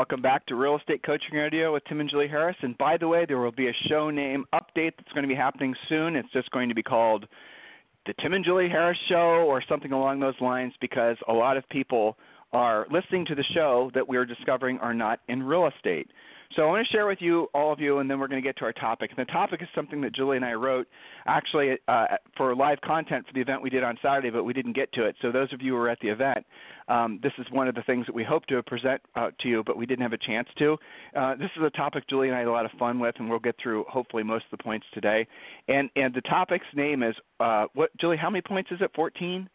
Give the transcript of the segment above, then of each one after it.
Welcome back to Real Estate Coaching Radio with Tim and Julie Harris. And by the way, there will be a show name update that's going to be happening soon. It's just going to be called The Tim and Julie Harris Show or something along those lines because a lot of people are listening to the show that we're discovering are not in real estate. So I want to share with you, all of you, and then we're going to get to our topic. And the topic is something that Julie and I wrote actually uh, for live content for the event we did on Saturday, but we didn't get to it. So those of you who were at the event, um, this is one of the things that we hope to present uh, to you, but we didn't have a chance to. Uh, this is a topic Julie and I had a lot of fun with, and we'll get through hopefully most of the points today. And and the topic's name is uh, what? Julie, how many points is it? Fourteen.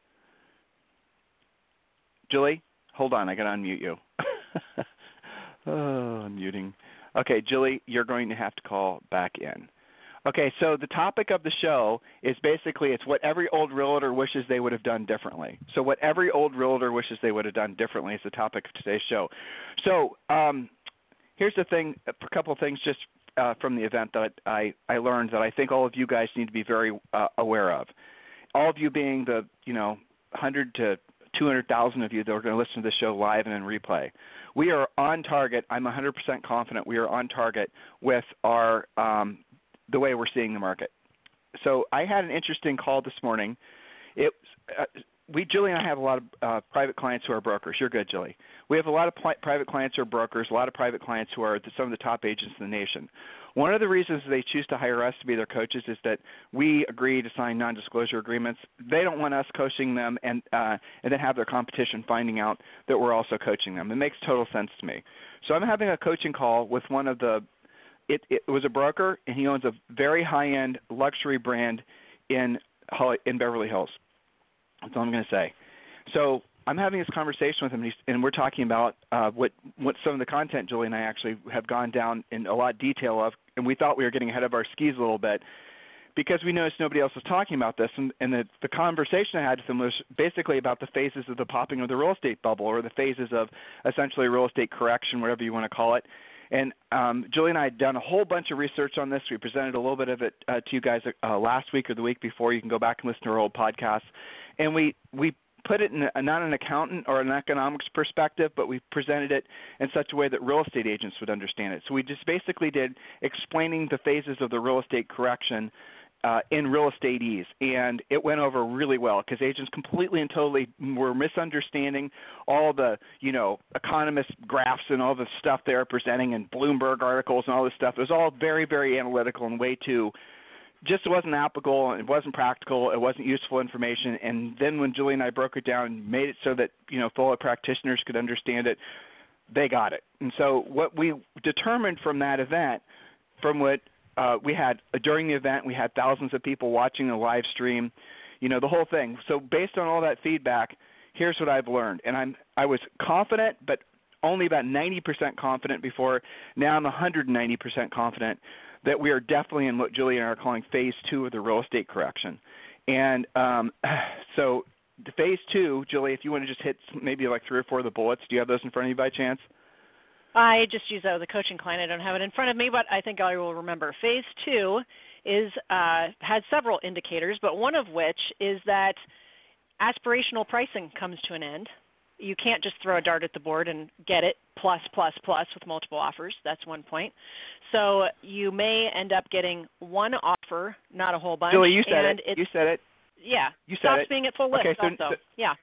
Julie, hold on, I got to unmute you. oh, unmuting. Okay, Julie, you're going to have to call back in. Okay, so the topic of the show is basically it's what every old realtor wishes they would have done differently. So what every old realtor wishes they would have done differently is the topic of today's show. So um, here's the thing: a couple of things just uh, from the event that I I learned that I think all of you guys need to be very uh, aware of. All of you being the you know 100 to 200,000 of you that are going to listen to this show live and in replay we are on target. I'm 100% confident we are on target with our um, the way we're seeing the market. So I had an interesting call this morning. It uh, we Julie and I have a lot of uh, private clients who are brokers. You're good, Julie. We have a lot of pl- private clients who are brokers, a lot of private clients who are the, some of the top agents in the nation. One of the reasons they choose to hire us to be their coaches is that we agree to sign non-disclosure agreements. They don't want us coaching them and uh, and then have their competition finding out that we're also coaching them. It makes total sense to me. So I'm having a coaching call with one of the. It, it was a broker, and he owns a very high-end luxury brand in in Beverly Hills. That's all I'm going to say. So I'm having this conversation with him, and, and we're talking about uh, what what some of the content Julie and I actually have gone down in a lot of detail of, and we thought we were getting ahead of our skis a little bit because we noticed nobody else was talking about this, and, and the, the conversation I had with him was basically about the phases of the popping of the real estate bubble, or the phases of essentially real estate correction, whatever you want to call it. And um, Julie and I had done a whole bunch of research on this. We presented a little bit of it uh, to you guys uh, last week or the week before. You can go back and listen to our old podcast. And we we put it in a, not an accountant or an economics perspective, but we presented it in such a way that real estate agents would understand it. So we just basically did explaining the phases of the real estate correction uh, in real estate ease, and it went over really well because agents completely and totally were misunderstanding all the you know economist graphs and all the stuff they were presenting and Bloomberg articles and all this stuff. It was all very very analytical and way too just wasn't applicable, it wasn't practical, it wasn't useful information. And then when Julie and I broke it down and made it so that you know fellow practitioners could understand it, they got it. And so what we determined from that event, from what uh, we had uh, during the event, we had thousands of people watching the live stream, you know the whole thing. So based on all that feedback, here's what I've learned, and I'm I was confident, but only about 90% confident before. Now I'm 190% confident that we are definitely in what Julie and I are calling phase two of the real estate correction. And um, so, the phase two, Julie, if you want to just hit maybe like three or four of the bullets, do you have those in front of you by chance? I just use that with a coaching client. I don't have it in front of me, but I think I will remember. Phase two is uh, has several indicators, but one of which is that aspirational pricing comes to an end. You can't just throw a dart at the board and get it plus plus plus with multiple offers. That's one point. So you may end up getting one offer, not a whole bunch. Julie, you said it. You said it. Yeah. You said Stops it. being at full list okay, so, also. So, yeah.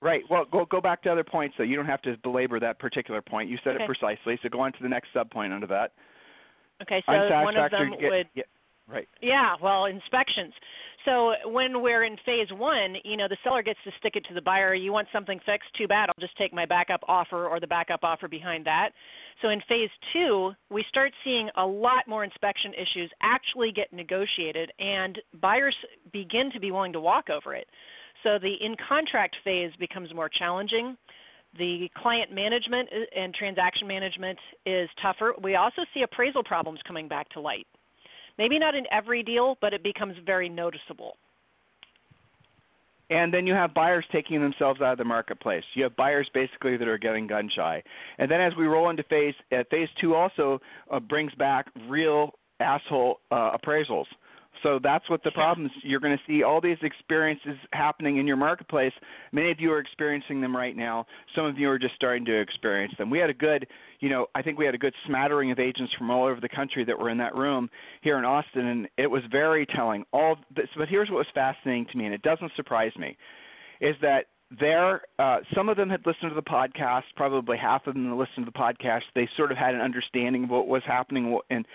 Right. Well, go go back to other points though. You don't have to belabor that particular point. You said okay. it precisely. So go on to the next sub point under that. Okay. So one of them get, would. Yeah, right. Yeah. Well, inspections. So when we're in phase one, you know, the seller gets to stick it to the buyer. You want something fixed? Too bad. I'll just take my backup offer or the backup offer behind that. So in phase two, we start seeing a lot more inspection issues actually get negotiated, and buyers begin to be willing to walk over it. So the in contract phase becomes more challenging. The client management uh, and transaction management is tougher. We also see appraisal problems coming back to light. Maybe not in every deal, but it becomes very noticeable. And then you have buyers taking themselves out of the marketplace. You have buyers basically that are getting gun shy. And then as we roll into phase, uh, phase two also uh, brings back real asshole uh, appraisals. So that's what the problem is. You're going to see all these experiences happening in your marketplace. Many of you are experiencing them right now. Some of you are just starting to experience them. We had a good, you know, I think we had a good smattering of agents from all over the country that were in that room here in Austin, and it was very telling. All this, but here's what was fascinating to me, and it doesn't surprise me, is that there uh, some of them had listened to the podcast probably half of them listened to the podcast they sort of had an understanding of what was happening and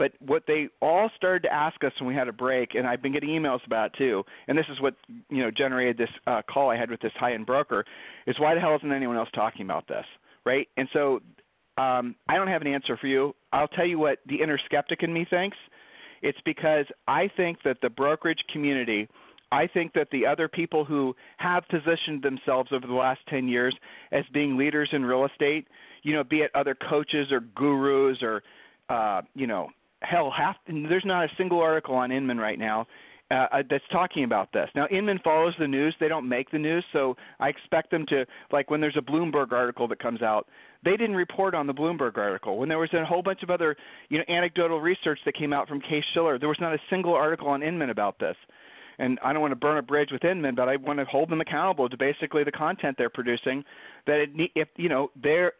but what they all started to ask us when we had a break, and I've been getting emails about it too, and this is what you know generated this uh, call I had with this high-end broker, is why the hell isn't anyone else talking about this, right? And so um, I don't have an answer for you. I'll tell you what the inner skeptic in me thinks. It's because I think that the brokerage community, I think that the other people who have positioned themselves over the last 10 years as being leaders in real estate, you know, be it other coaches or gurus or, uh, you know, hell, half there's not a single article on Inman right now uh, uh, that's talking about this. Now, Inman follows the news; they don't make the news, so I expect them to. Like when there's a Bloomberg article that comes out, they didn't report on the Bloomberg article. When there was a whole bunch of other, you know, anecdotal research that came out from Case Shiller, there was not a single article on Inman about this. And I don't want to burn a bridge with Inman, but I want to hold them accountable to basically the content they're producing. That it, if you know, they're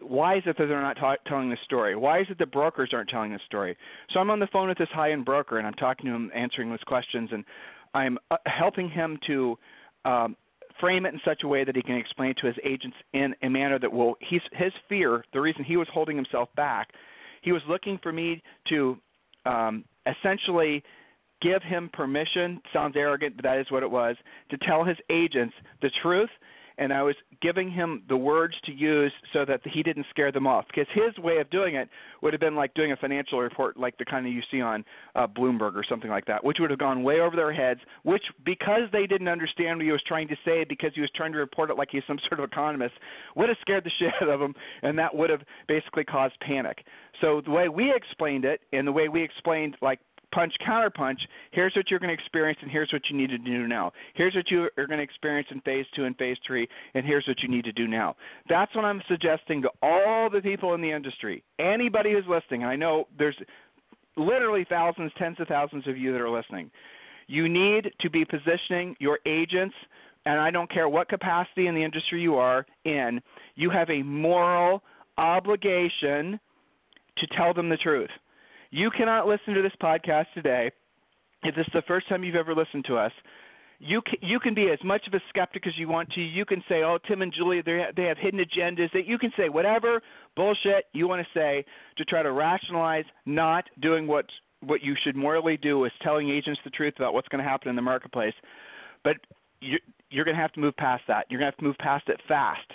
why is it that they're not ta- telling the story? Why is it that brokers aren't telling the story? So I'm on the phone with this high-end broker, and I'm talking to him, answering his questions, and I'm uh, helping him to um, frame it in such a way that he can explain it to his agents in a manner that will. He's, his fear, the reason he was holding himself back, he was looking for me to um, essentially give him permission. Sounds arrogant, but that is what it was to tell his agents the truth and I was giving him the words to use so that he didn't scare them off. Because his way of doing it would have been like doing a financial report, like the kind of you see on uh, Bloomberg or something like that, which would have gone way over their heads. Which, because they didn't understand what he was trying to say, because he was trying to report it like he's some sort of economist, would have scared the shit out of them, and that would have basically caused panic. So the way we explained it, and the way we explained like punch counterpunch here's what you're going to experience and here's what you need to do now. Here's what you are going to experience in phase two and phase three and here's what you need to do now. That's what i'm suggesting to all the people in the industry. Anybody who's listening and i know there's literally thousands tens of thousands of you that are listening. You need to be positioning your agents and i don't care what capacity in the industry you are in you have a moral obligation to tell them the truth you cannot listen to this podcast today if this is the first time you've ever listened to us. You can, you can be as much of a skeptic as you want to. You can say, "Oh, Tim and Julia, they they have hidden agendas." That you can say whatever bullshit you want to say to try to rationalize not doing what what you should morally do is telling agents the truth about what's going to happen in the marketplace. But you, you're going to have to move past that. You're going to have to move past it fast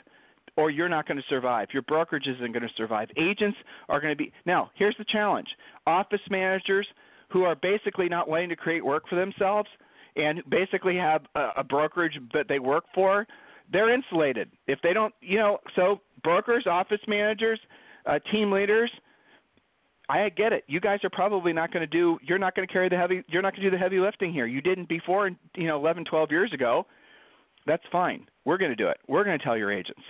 or you're not going to survive. Your brokerage isn't going to survive. Agents are going to be. Now, here's the challenge office managers who are basically not wanting to create work for themselves and basically have a, a brokerage that they work for, they're insulated. If they don't, you know, so brokers, office managers, uh, team leaders, I get it. You guys are probably not going to do. You're not going to carry the heavy. You're not going to do the heavy lifting here. You didn't before. You know, 11, 12 years ago. That's fine. We're going to do it. We're going to tell your agents.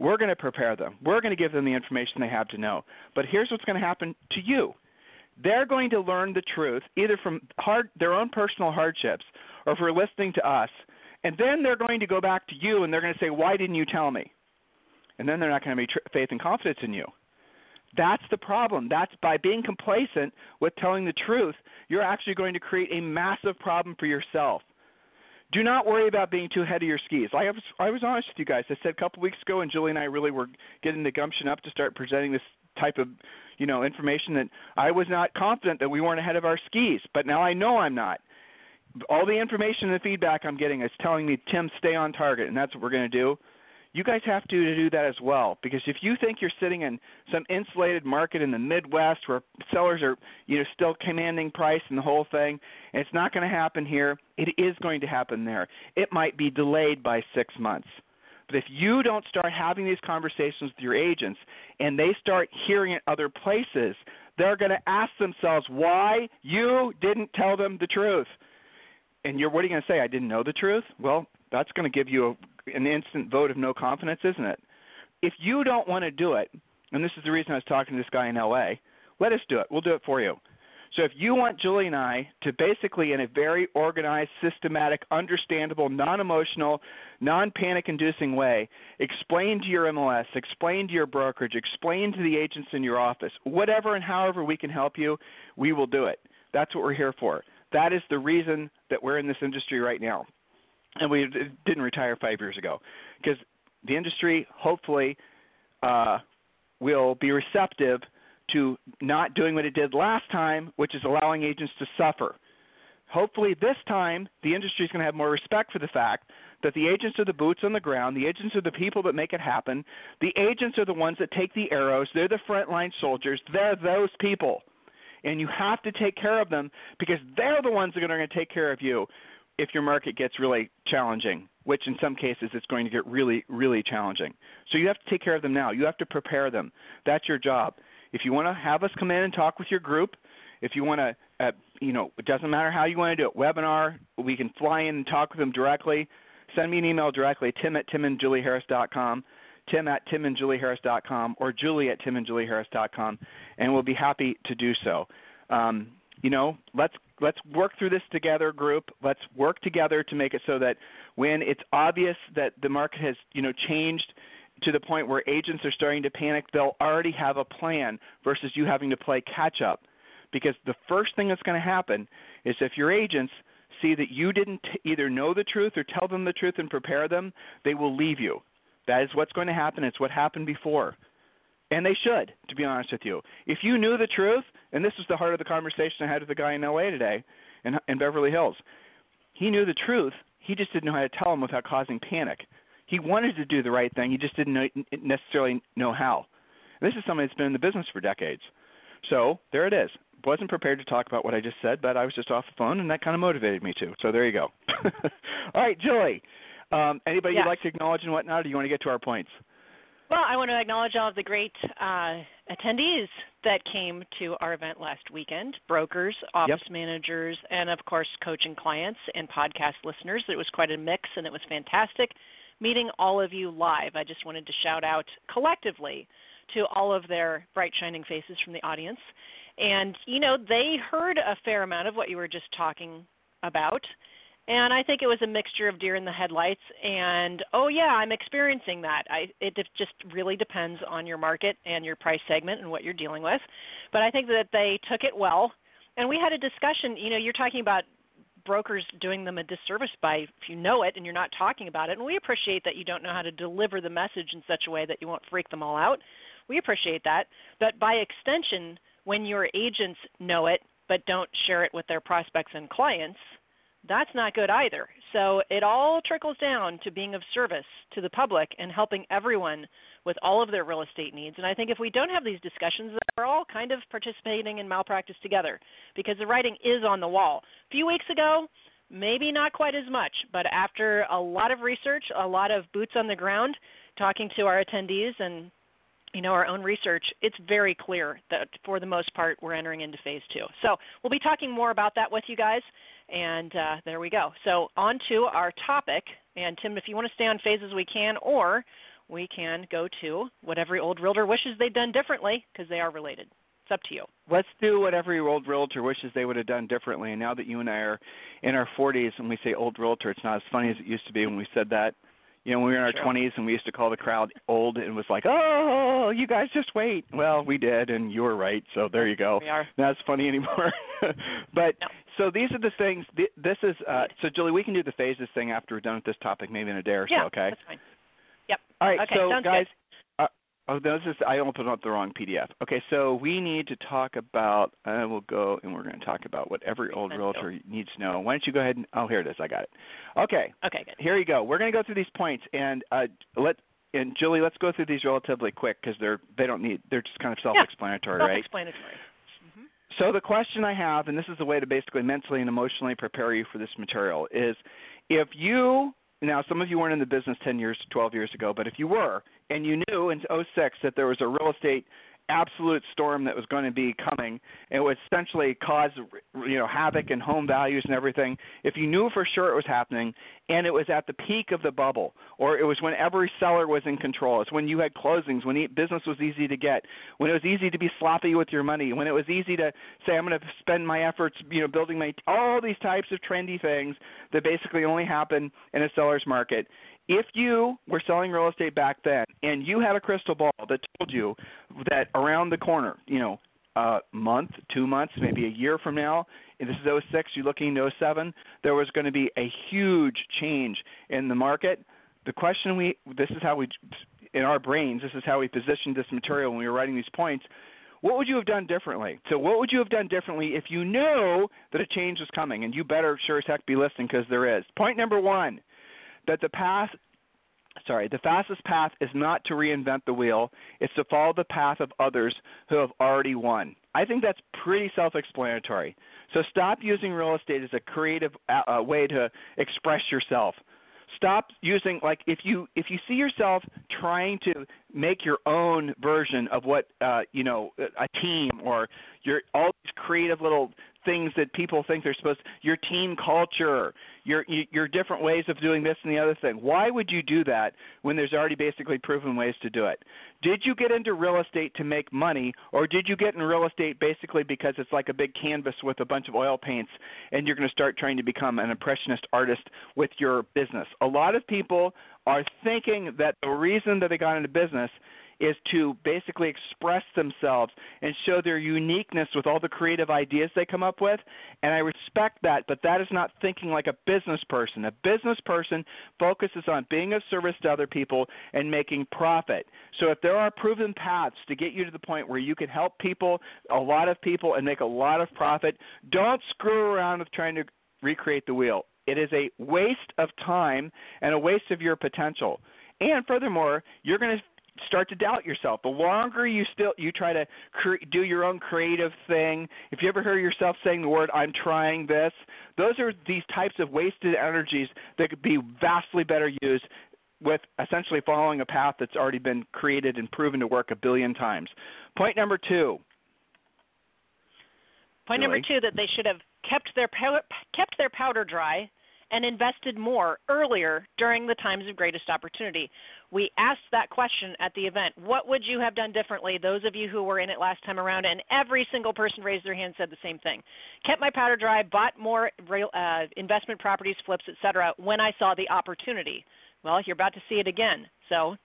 We're going to prepare them. We're going to give them the information they have to know. But here's what's going to happen to you. They're going to learn the truth either from hard, their own personal hardships or for listening to us. And then they're going to go back to you and they're going to say, Why didn't you tell me? And then they're not going to be tr- faith and confidence in you. That's the problem. That's by being complacent with telling the truth, you're actually going to create a massive problem for yourself do not worry about being too ahead of your skis. I was I was honest with you guys. I said a couple weeks ago, and Julie and I really were getting the gumption up to start presenting this type of you know information that I was not confident that we weren't ahead of our skis, but now I know I'm not. All the information and the feedback I'm getting is telling me, Tim, stay on target, and that's what we're going to do. You guys have to do that as well because if you think you're sitting in some insulated market in the Midwest where sellers are you know still commanding price and the whole thing, and it's not going to happen here, it is going to happen there. It might be delayed by 6 months. But if you don't start having these conversations with your agents and they start hearing it other places, they're going to ask themselves why you didn't tell them the truth. And you're what are you going to say? I didn't know the truth? Well, that's going to give you a an instant vote of no confidence, isn't it? If you don't want to do it, and this is the reason I was talking to this guy in LA, let us do it. We'll do it for you. So if you want Julie and I to basically, in a very organized, systematic, understandable, non-emotional, non-panic-inducing way, explain to your MLS, explain to your brokerage, explain to the agents in your office, whatever and however we can help you, we will do it. That's what we're here for. That is the reason that we're in this industry right now and we didn't retire five years ago because the industry hopefully uh, will be receptive to not doing what it did last time, which is allowing agents to suffer. Hopefully, this time the industry is going to have more respect for the fact that the agents are the boots on the ground, the agents are the people that make it happen, the agents are the ones that take the arrows, they're the frontline soldiers, they're those people. And you have to take care of them because they're the ones that are going to take care of you if your market gets really challenging, which in some cases it's going to get really, really challenging. So you have to take care of them now. You have to prepare them. That's your job. If you want to have us come in and talk with your group, if you want to, uh, you know, it doesn't matter how you want to do it, webinar, we can fly in and talk with them directly. Send me an email directly, tim at timandjulieharris.com, tim at timandjulieharris.com, or julie at timandjulieharris.com, and we'll be happy to do so. Um, you know, let's let's work through this together, group. Let's work together to make it so that when it's obvious that the market has, you know, changed to the point where agents are starting to panic, they'll already have a plan versus you having to play catch up. Because the first thing that's going to happen is if your agents see that you didn't either know the truth or tell them the truth and prepare them, they will leave you. That is what's going to happen. It's what happened before. And they should, to be honest with you. If you knew the truth, and this is the heart of the conversation I had with the guy in LA today, in, in Beverly Hills, he knew the truth. He just didn't know how to tell him without causing panic. He wanted to do the right thing. He just didn't know, necessarily know how. And this is somebody that's been in the business for decades. So there it is. Wasn't prepared to talk about what I just said, but I was just off the phone, and that kind of motivated me to. So there you go. All right, Julie. Um, anybody yes. you'd like to acknowledge and whatnot, or do you want to get to our points? Well, I want to acknowledge all of the great uh, attendees that came to our event last weekend brokers, office yep. managers, and of course, coaching clients and podcast listeners. It was quite a mix and it was fantastic meeting all of you live. I just wanted to shout out collectively to all of their bright, shining faces from the audience. And, you know, they heard a fair amount of what you were just talking about. And I think it was a mixture of deer in the headlights and oh yeah, I'm experiencing that. I it just really depends on your market and your price segment and what you're dealing with. But I think that they took it well. And we had a discussion, you know, you're talking about brokers doing them a disservice by if you know it and you're not talking about it. And we appreciate that you don't know how to deliver the message in such a way that you won't freak them all out. We appreciate that. But by extension, when your agents know it but don't share it with their prospects and clients, that's not good either. So it all trickles down to being of service to the public and helping everyone with all of their real estate needs. And I think if we don't have these discussions, we're all kind of participating in malpractice together because the writing is on the wall. A few weeks ago, maybe not quite as much, but after a lot of research, a lot of boots on the ground, talking to our attendees and you know our own research, it's very clear that for the most part we're entering into phase two. So we'll be talking more about that with you guys. And uh, there we go. So on to our topic. And Tim, if you want to stay on phases, we can, or we can go to what every old realtor wishes they'd done differently because they are related. It's up to you. Let's do what every old realtor wishes they would have done differently. And now that you and I are in our 40s, when we say old realtor, it's not as funny as it used to be when we said that. You know, when we were in our 20s and we used to call the crowd old and was like, oh, you guys just wait. Well, we did, and you were right. So there you go. We are. Not as funny anymore. but no so these are the things. This is uh, so Julie. We can do the phases thing after we're done with this topic, maybe in a day or yeah, so. Okay. That's fine. Yep. All right. Okay, so guys. Oh, this is I opened up the wrong PDF. Okay, so we need to talk about. I uh, will go and we're going to talk about what every old realtor needs to know. Why don't you go ahead and oh here it is. I got it. Okay. Okay. Good. Here you go. We're going to go through these points and uh, let and Julie, let's go through these relatively quick because they're they don't need they're just kind of self-explanatory, yeah, self-explanatory. right? Mm-hmm. So the question I have, and this is the way to basically mentally and emotionally prepare you for this material, is if you now some of you weren't in the business 10 years, 12 years ago, but if you were and you knew in 06 that there was a real estate absolute storm that was going to be coming. And would essentially cause you know havoc in home values and everything. If you knew for sure it was happening and it was at the peak of the bubble or it was when every seller was in control it's when you had closings when business was easy to get when it was easy to be sloppy with your money when it was easy to say i'm going to spend my efforts you know building my all these types of trendy things that basically only happen in a seller's market if you were selling real estate back then and you had a crystal ball that told you that around the corner, you know, a month, two months, maybe a year from now, and this is 06, you're looking into 07, there was going to be a huge change in the market. The question we, this is how we, in our brains, this is how we positioned this material when we were writing these points. What would you have done differently? So, what would you have done differently if you knew that a change was coming? And you better sure as heck be listening because there is. Point number one that the path sorry, the fastest path is not to reinvent the wheel, it's to follow the path of others who have already won. I think that's pretty self-explanatory. So stop using real estate as a creative uh, uh way to express yourself. Stop using like if you if you see yourself trying to make your own version of what uh, you know a team or your all these creative little things that people think they're supposed to, your team culture, your your different ways of doing this and the other thing. Why would you do that when there's already basically proven ways to do it? Did you get into real estate to make money or did you get in real estate basically because it's like a big canvas with a bunch of oil paints and you're going to start trying to become an impressionist artist with your business? A lot of people are thinking that the reason that they got into business is to basically express themselves and show their uniqueness with all the creative ideas they come up with. And I respect that, but that is not thinking like a business person. A business person focuses on being of service to other people and making profit. So if there are proven paths to get you to the point where you can help people, a lot of people, and make a lot of profit, don't screw around with trying to recreate the wheel. It is a waste of time and a waste of your potential. And furthermore, you're going to start to doubt yourself. The longer you still you try to cre- do your own creative thing, if you ever hear yourself saying the word "I'm trying this," those are these types of wasted energies that could be vastly better used with essentially following a path that's already been created and proven to work a billion times. Point number two. Point number two that they should have kept their kept their powder dry and invested more earlier during the times of greatest opportunity. We asked that question at the event. What would you have done differently? Those of you who were in it last time around, and every single person raised their hand said the same thing. Kept my powder dry, bought more real, uh, investment properties, flips, etc. when I saw the opportunity. Well, you're about to see it again. So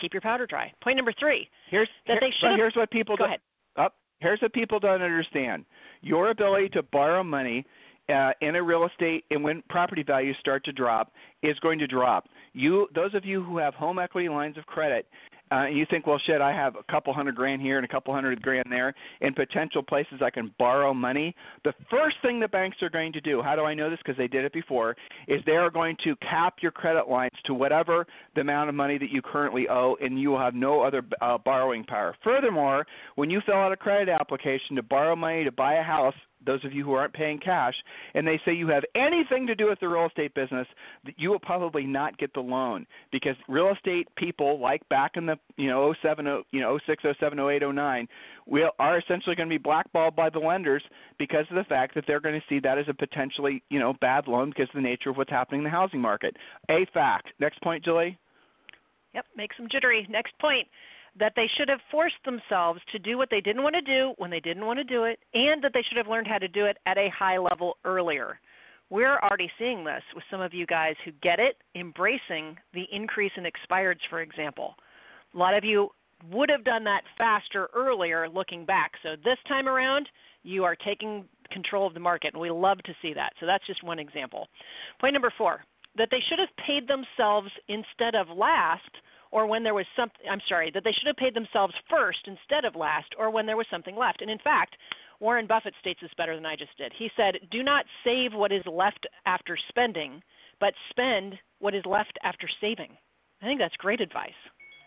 keep your powder dry. Point number three. Here's that here, they should. Here's what people go do, ahead. Up. here's what people don't understand. Your ability to borrow money uh, in a real estate and when property values start to drop is going to drop. You, those of you who have home equity lines of credit, uh, and you think, well, shit, I have a couple hundred grand here and a couple hundred grand there in potential places I can borrow money. The first thing the banks are going to do, how do I know this? Because they did it before, is they are going to cap your credit lines to whatever the amount of money that you currently owe, and you will have no other uh, borrowing power. Furthermore, when you fill out a credit application to borrow money to buy a house, those of you who aren't paying cash, and they say you have anything to do with the real estate business, you will probably not get the loan because real estate people, like back in the you know 07, you know 06, 07, 08, 09, will are essentially going to be blackballed by the lenders because of the fact that they're going to see that as a potentially you know bad loan because of the nature of what's happening in the housing market. A fact. Next point, Julie. Yep, makes them jittery. Next point that they should have forced themselves to do what they didn't want to do when they didn't want to do it, and that they should have learned how to do it at a high level earlier. We're already seeing this with some of you guys who get it, embracing the increase in expireds, for example. A lot of you would have done that faster earlier looking back. So this time around, you are taking control of the market, and we love to see that. So that's just one example. Point number four that they should have paid themselves instead of last or when there was something I'm sorry, that they should have paid themselves first instead of last or when there was something left. And in fact, Warren Buffett states this better than I just did. He said, "Do not save what is left after spending, but spend what is left after saving." I think that's great advice.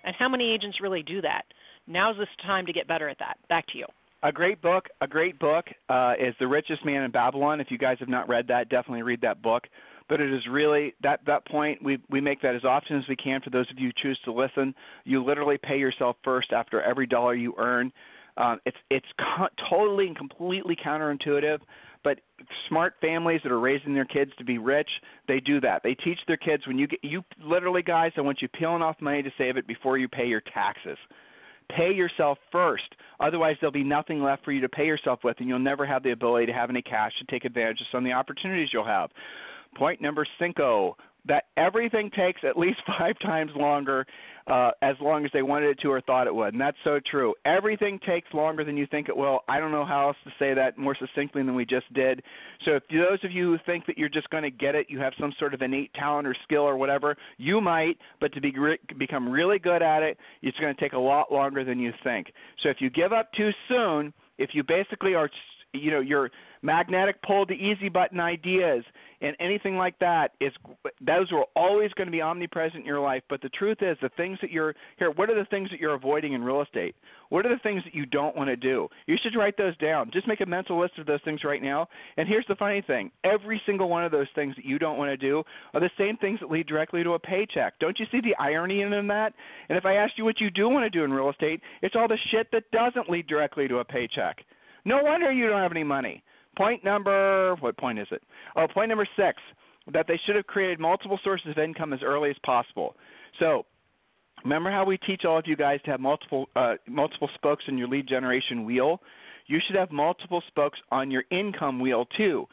And how many agents really do that? Now's this time to get better at that. Back to you. A great book. A great book uh, is The Richest Man in Babylon. If you guys have not read that, definitely read that book. But it is really that that point. We we make that as often as we can for those of you who choose to listen. You literally pay yourself first after every dollar you earn. Um, it's it's co- totally and completely counterintuitive, but smart families that are raising their kids to be rich, they do that. They teach their kids when you get you literally guys, I want you peeling off money to save it before you pay your taxes. Pay yourself first. Otherwise, there'll be nothing left for you to pay yourself with, and you'll never have the ability to have any cash to take advantage of some of the opportunities you'll have. Point number cinco that everything takes at least five times longer uh, as long as they wanted it to or thought it would. And that's so true. Everything takes longer than you think it will. I don't know how else to say that more succinctly than we just did. So, if those of you who think that you're just going to get it, you have some sort of innate talent or skill or whatever, you might, but to be, become really good at it, it's going to take a lot longer than you think. So, if you give up too soon, if you basically are you know your magnetic pull to easy button ideas and anything like that is those are always going to be omnipresent in your life. But the truth is the things that you're here what are the things that you're avoiding in real estate? What are the things that you don't want to do? You should write those down. Just make a mental list of those things right now. And here's the funny thing. Every single one of those things that you don't want to do are the same things that lead directly to a paycheck. Don't you see the irony in that and if i asked you what you do want to do in real estate it's all the shit that doesn't lead directly to a paycheck no wonder you don't have any money. Point number what point is it? Oh, point number six that they should have created multiple sources of income as early as possible. So, remember how we teach all of you guys to have multiple uh, multiple spokes in your lead generation wheel? You should have multiple spokes on your income wheel too.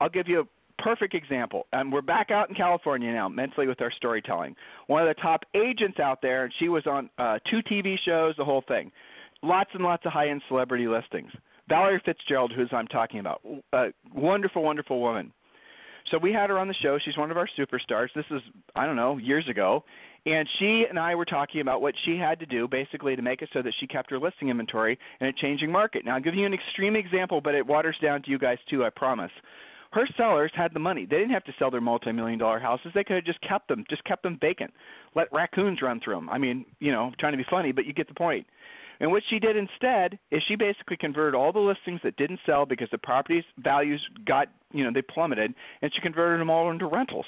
I'll give you a perfect example. And we're back out in California now, mentally with our storytelling. One of the top agents out there, and she was on uh, two TV shows, the whole thing lots and lots of high end celebrity listings. Valerie Fitzgerald, who's I'm talking about, a wonderful, wonderful woman. So we had her on the show. She's one of our superstars. This is I don't know years ago, and she and I were talking about what she had to do basically to make it so that she kept her listing inventory in a changing market. Now I'll give you an extreme example, but it waters down to you guys too. I promise. Her sellers had the money. They didn't have to sell their multi-million dollar houses. They could have just kept them, just kept them vacant, let raccoons run through them. I mean, you know, trying to be funny, but you get the point. And what she did instead is she basically converted all the listings that didn't sell because the property's values got, you know, they plummeted, and she converted them all into rentals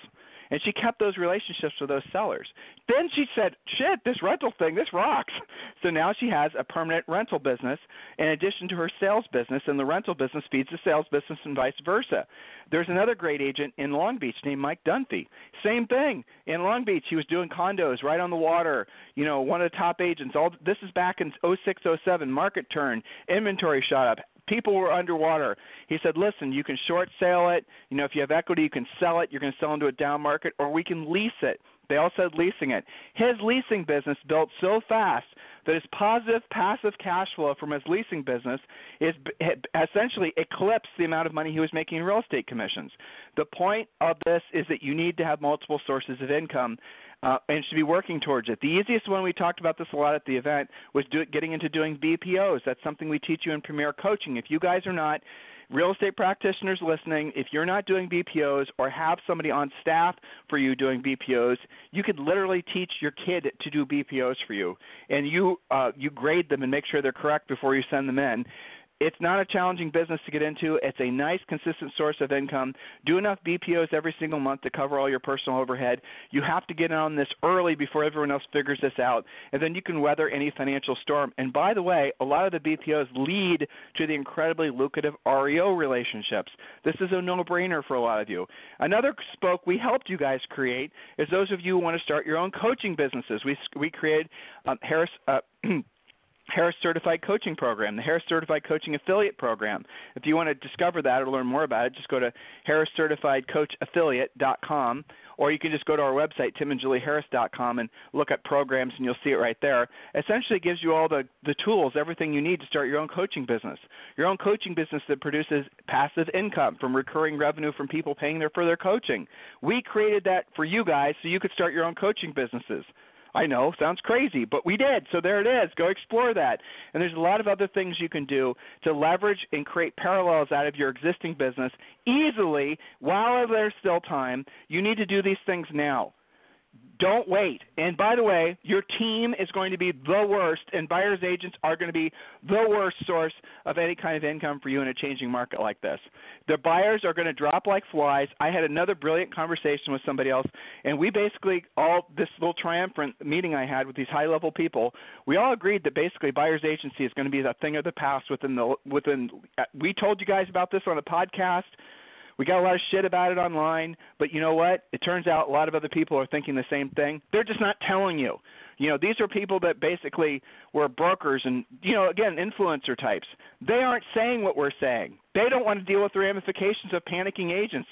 and she kept those relationships with those sellers. Then she said, "Shit, this rental thing, this rocks." So now she has a permanent rental business in addition to her sales business, and the rental business feeds the sales business and vice versa. There's another great agent in Long Beach named Mike Dunphy. Same thing in Long Beach. He was doing condos right on the water. You know, one of the top agents. All this is back in 06, 07. Market turn, inventory shot up, people were underwater. He said, "Listen, you can short sale it. You know, if you have equity, you can sell it. You're going to sell into a down market, or we can lease it." They all said leasing it. His leasing business built so fast that his positive passive cash flow from his leasing business is essentially eclipsed the amount of money he was making in real estate commissions. The point of this is that you need to have multiple sources of income uh, and should be working towards it. The easiest one we talked about this a lot at the event was do, getting into doing BPOs. That's something we teach you in Premier Coaching. If you guys are not real estate practitioners listening, if you're not doing BPOs or have somebody on staff for you doing BPOs, you could literally teach your kid to do BPOs for you, and you uh, you grade them and make sure they're correct before you send them in it's not a challenging business to get into. It's a nice, consistent source of income. Do enough BPOs every single month to cover all your personal overhead. You have to get on this early before everyone else figures this out, and then you can weather any financial storm. And by the way, a lot of the BPOs lead to the incredibly lucrative REO relationships. This is a no-brainer for a lot of you. Another spoke we helped you guys create is those of you who want to start your own coaching businesses. We we created um, Harris. Uh, Harris Certified Coaching Program, the Harris Certified Coaching Affiliate Program. If you want to discover that or learn more about it, just go to harriscertifiedcoachaffiliate.com or you can just go to our website, timandjulieharris.com, and look at programs, and you'll see it right there. Essentially, it gives you all the, the tools, everything you need to start your own coaching business. Your own coaching business that produces passive income from recurring revenue from people paying their for their coaching. We created that for you guys so you could start your own coaching businesses. I know, sounds crazy, but we did. So there it is. Go explore that. And there's a lot of other things you can do to leverage and create parallels out of your existing business easily while there's still time. You need to do these things now. Don't wait. And by the way, your team is going to be the worst, and buyer's agents are going to be the worst source of any kind of income for you in a changing market like this. The buyers are going to drop like flies. I had another brilliant conversation with somebody else, and we basically all this little triumphant meeting I had with these high level people. We all agreed that basically buyer's agency is going to be a thing of the past within the within. Uh, we told you guys about this on a podcast. We got a lot of shit about it online, but you know what? It turns out a lot of other people are thinking the same thing. They're just not telling you. You know, these are people that basically were brokers and, you know, again, influencer types. They aren't saying what we're saying. They don't want to deal with the ramifications of panicking agents.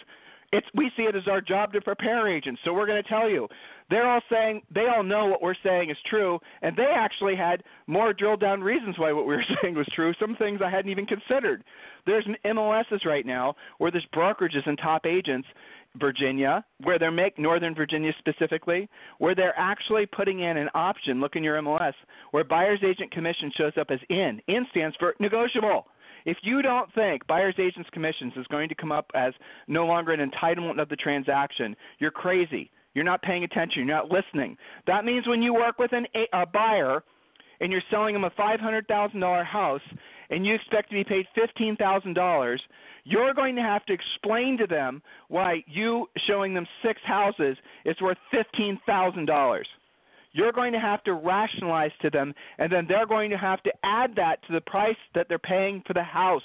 It's we see it as our job to prepare agents. So we're going to tell you. They're all saying they all know what we're saying is true, and they actually had more drilled down reasons why what we were saying was true. Some things I hadn't even considered. There's MLSs right now where there's brokerages and top agents, Virginia, where they're make Northern Virginia specifically, where they're actually putting in an option. Look in your MLS where buyer's agent commission shows up as in. In stands for negotiable. If you don't think buyer's agent's commissions is going to come up as no longer an entitlement of the transaction, you're crazy. You're not paying attention. You're not listening. That means when you work with an, a buyer and you're selling them a $500,000 house and you expect to be paid $15,000, you're going to have to explain to them why you showing them six houses is worth $15,000. You're going to have to rationalize to them, and then they're going to have to add that to the price that they're paying for the house.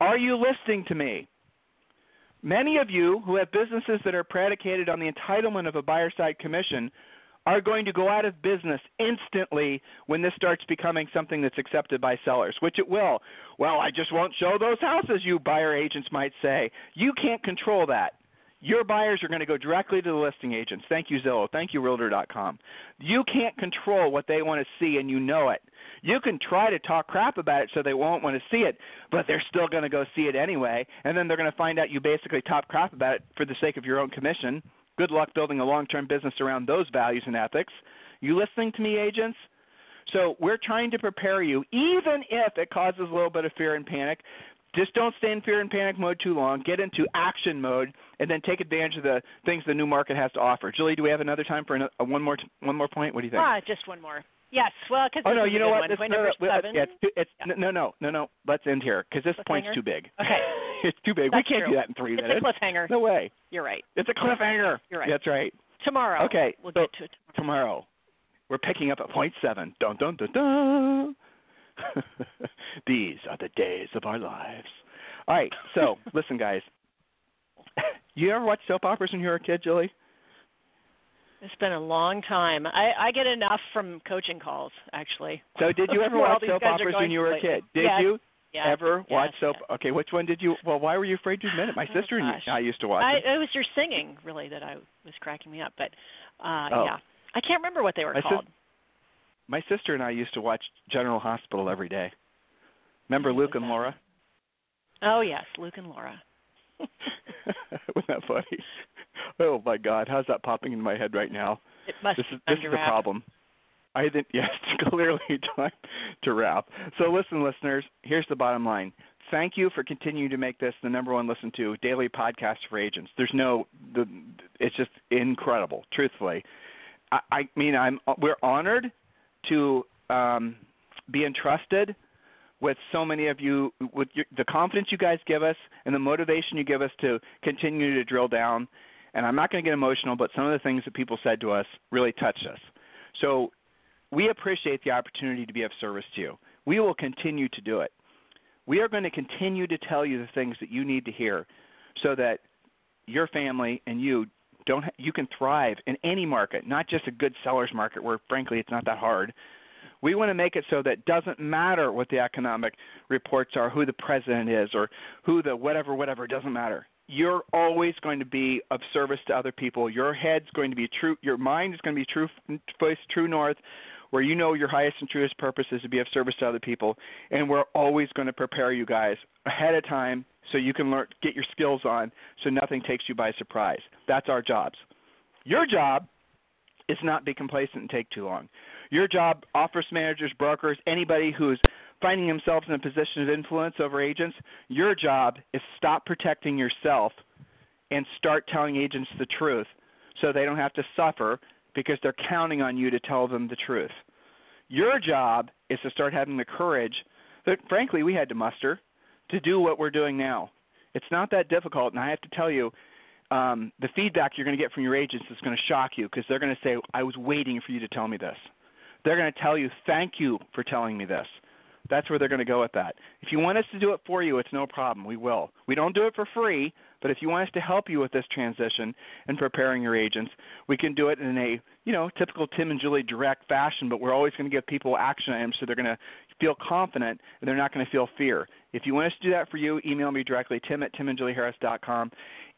Are you listening to me? Many of you who have businesses that are predicated on the entitlement of a buyer side commission are going to go out of business instantly when this starts becoming something that's accepted by sellers, which it will. Well, I just won't show those houses, you buyer agents might say. You can't control that. Your buyers are going to go directly to the listing agents. Thank you, Zillow. Thank you, Realtor.com. You can't control what they want to see, and you know it. You can try to talk crap about it so they won't want to see it, but they're still going to go see it anyway, and then they're going to find out you basically talk crap about it for the sake of your own commission. Good luck building a long term business around those values and ethics. You listening to me, agents? So we're trying to prepare you, even if it causes a little bit of fear and panic. Just don't stay in fear and panic mode too long. Get into action mode, and then take advantage of the things the new market has to offer. Julie, do we have another time for another, uh, one more one more point? What do you think? Ah, just one more. Yes, well, because oh no, you know what? This, point no, number no, seven. Yeah, it's, too, it's yeah. no, no, no, no. Let's end here because this point's too big. Okay, it's too big. That's we can't true. do that in three it's minutes. a cliffhanger. No way. You're right. It's a cliffhanger. You're right. That's right. Tomorrow. Okay, we'll so get to it tomorrow. tomorrow. We're picking up at point seven. Dun dun dun dun. These are the days of our lives. All right, so listen, guys. You ever watch soap operas when you were a kid, Julie? It's been a long time. I, I get enough from coaching calls, actually. So, did you ever watch soap operas when you were a kid? Did yes. you Yes. ever yes. watch soap? yes. Okay, which one did you? Well, why were you afraid to admit it? My Oh, sister and. I used to watch I, it. it was your singing, really, that I was cracking me up. But uh Oh. yeah, I can't remember what they were My sis- called. My sister and I used to watch General Hospital every day. Remember Luke and? Laura? Oh yes, Luke and Laura. Wasn't that funny? Oh my God, how's that popping in my head right now? It must This is be this is the wrap. problem. I think yes, it's clearly time to wrap. So listen, listeners, here's the bottom line. Thank you for continuing to make this the number one listen to daily podcast for agents. There's no, the, it's just incredible. Truthfully, I, I mean, I'm we're honored to um, be entrusted with so many of you, with your, the confidence you guys give us and the motivation you give us to continue to drill down. And I'm not going to get emotional, but some of the things that people said to us really touched us. So we appreciate the opportunity to be of service to you. We will continue to do it. We are going to continue to tell you the things that you need to hear so that your family and you don't you can thrive in any market, not just a good seller's market where frankly it's not that hard. We want to make it so that it doesn't matter what the economic reports are, who the president is or who the whatever whatever doesn't matter. You're always going to be of service to other people. Your head's going to be true your mind is going to be true face true north where you know your highest and truest purpose is to be of service to other people and we're always going to prepare you guys ahead of time so you can learn get your skills on so nothing takes you by surprise that's our jobs your job is not be complacent and take too long your job office managers brokers anybody who's finding themselves in a position of influence over agents your job is stop protecting yourself and start telling agents the truth so they don't have to suffer because they're counting on you to tell them the truth. Your job is to start having the courage that, frankly, we had to muster to do what we're doing now. It's not that difficult, and I have to tell you, um, the feedback you're going to get from your agents is going to shock you because they're going to say, I was waiting for you to tell me this. They're going to tell you, thank you for telling me this. That's where they're going to go with that. If you want us to do it for you, it's no problem. We will. We don't do it for free, but if you want us to help you with this transition and preparing your agents, we can do it in a you know typical Tim and Julie direct fashion. But we're always going to give people action items so they're going to feel confident and they're not going to feel fear. If you want us to do that for you, email me directly, tim at timandjulieharris.com.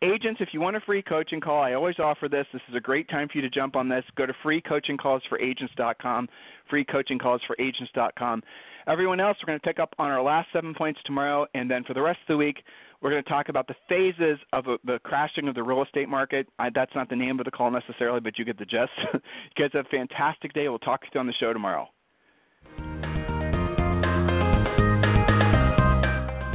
Agents, if you want a free coaching call, I always offer this. This is a great time for you to jump on this. Go to freecoachingcallsforagents.com, freecoachingcallsforagents.com. Everyone else, we're going to pick up on our last seven points tomorrow, and then for the rest of the week, we're going to talk about the phases of the crashing of the real estate market. I, that's not the name of the call necessarily, but you get the gist. you guys have a fantastic day. We'll talk to you on the show tomorrow.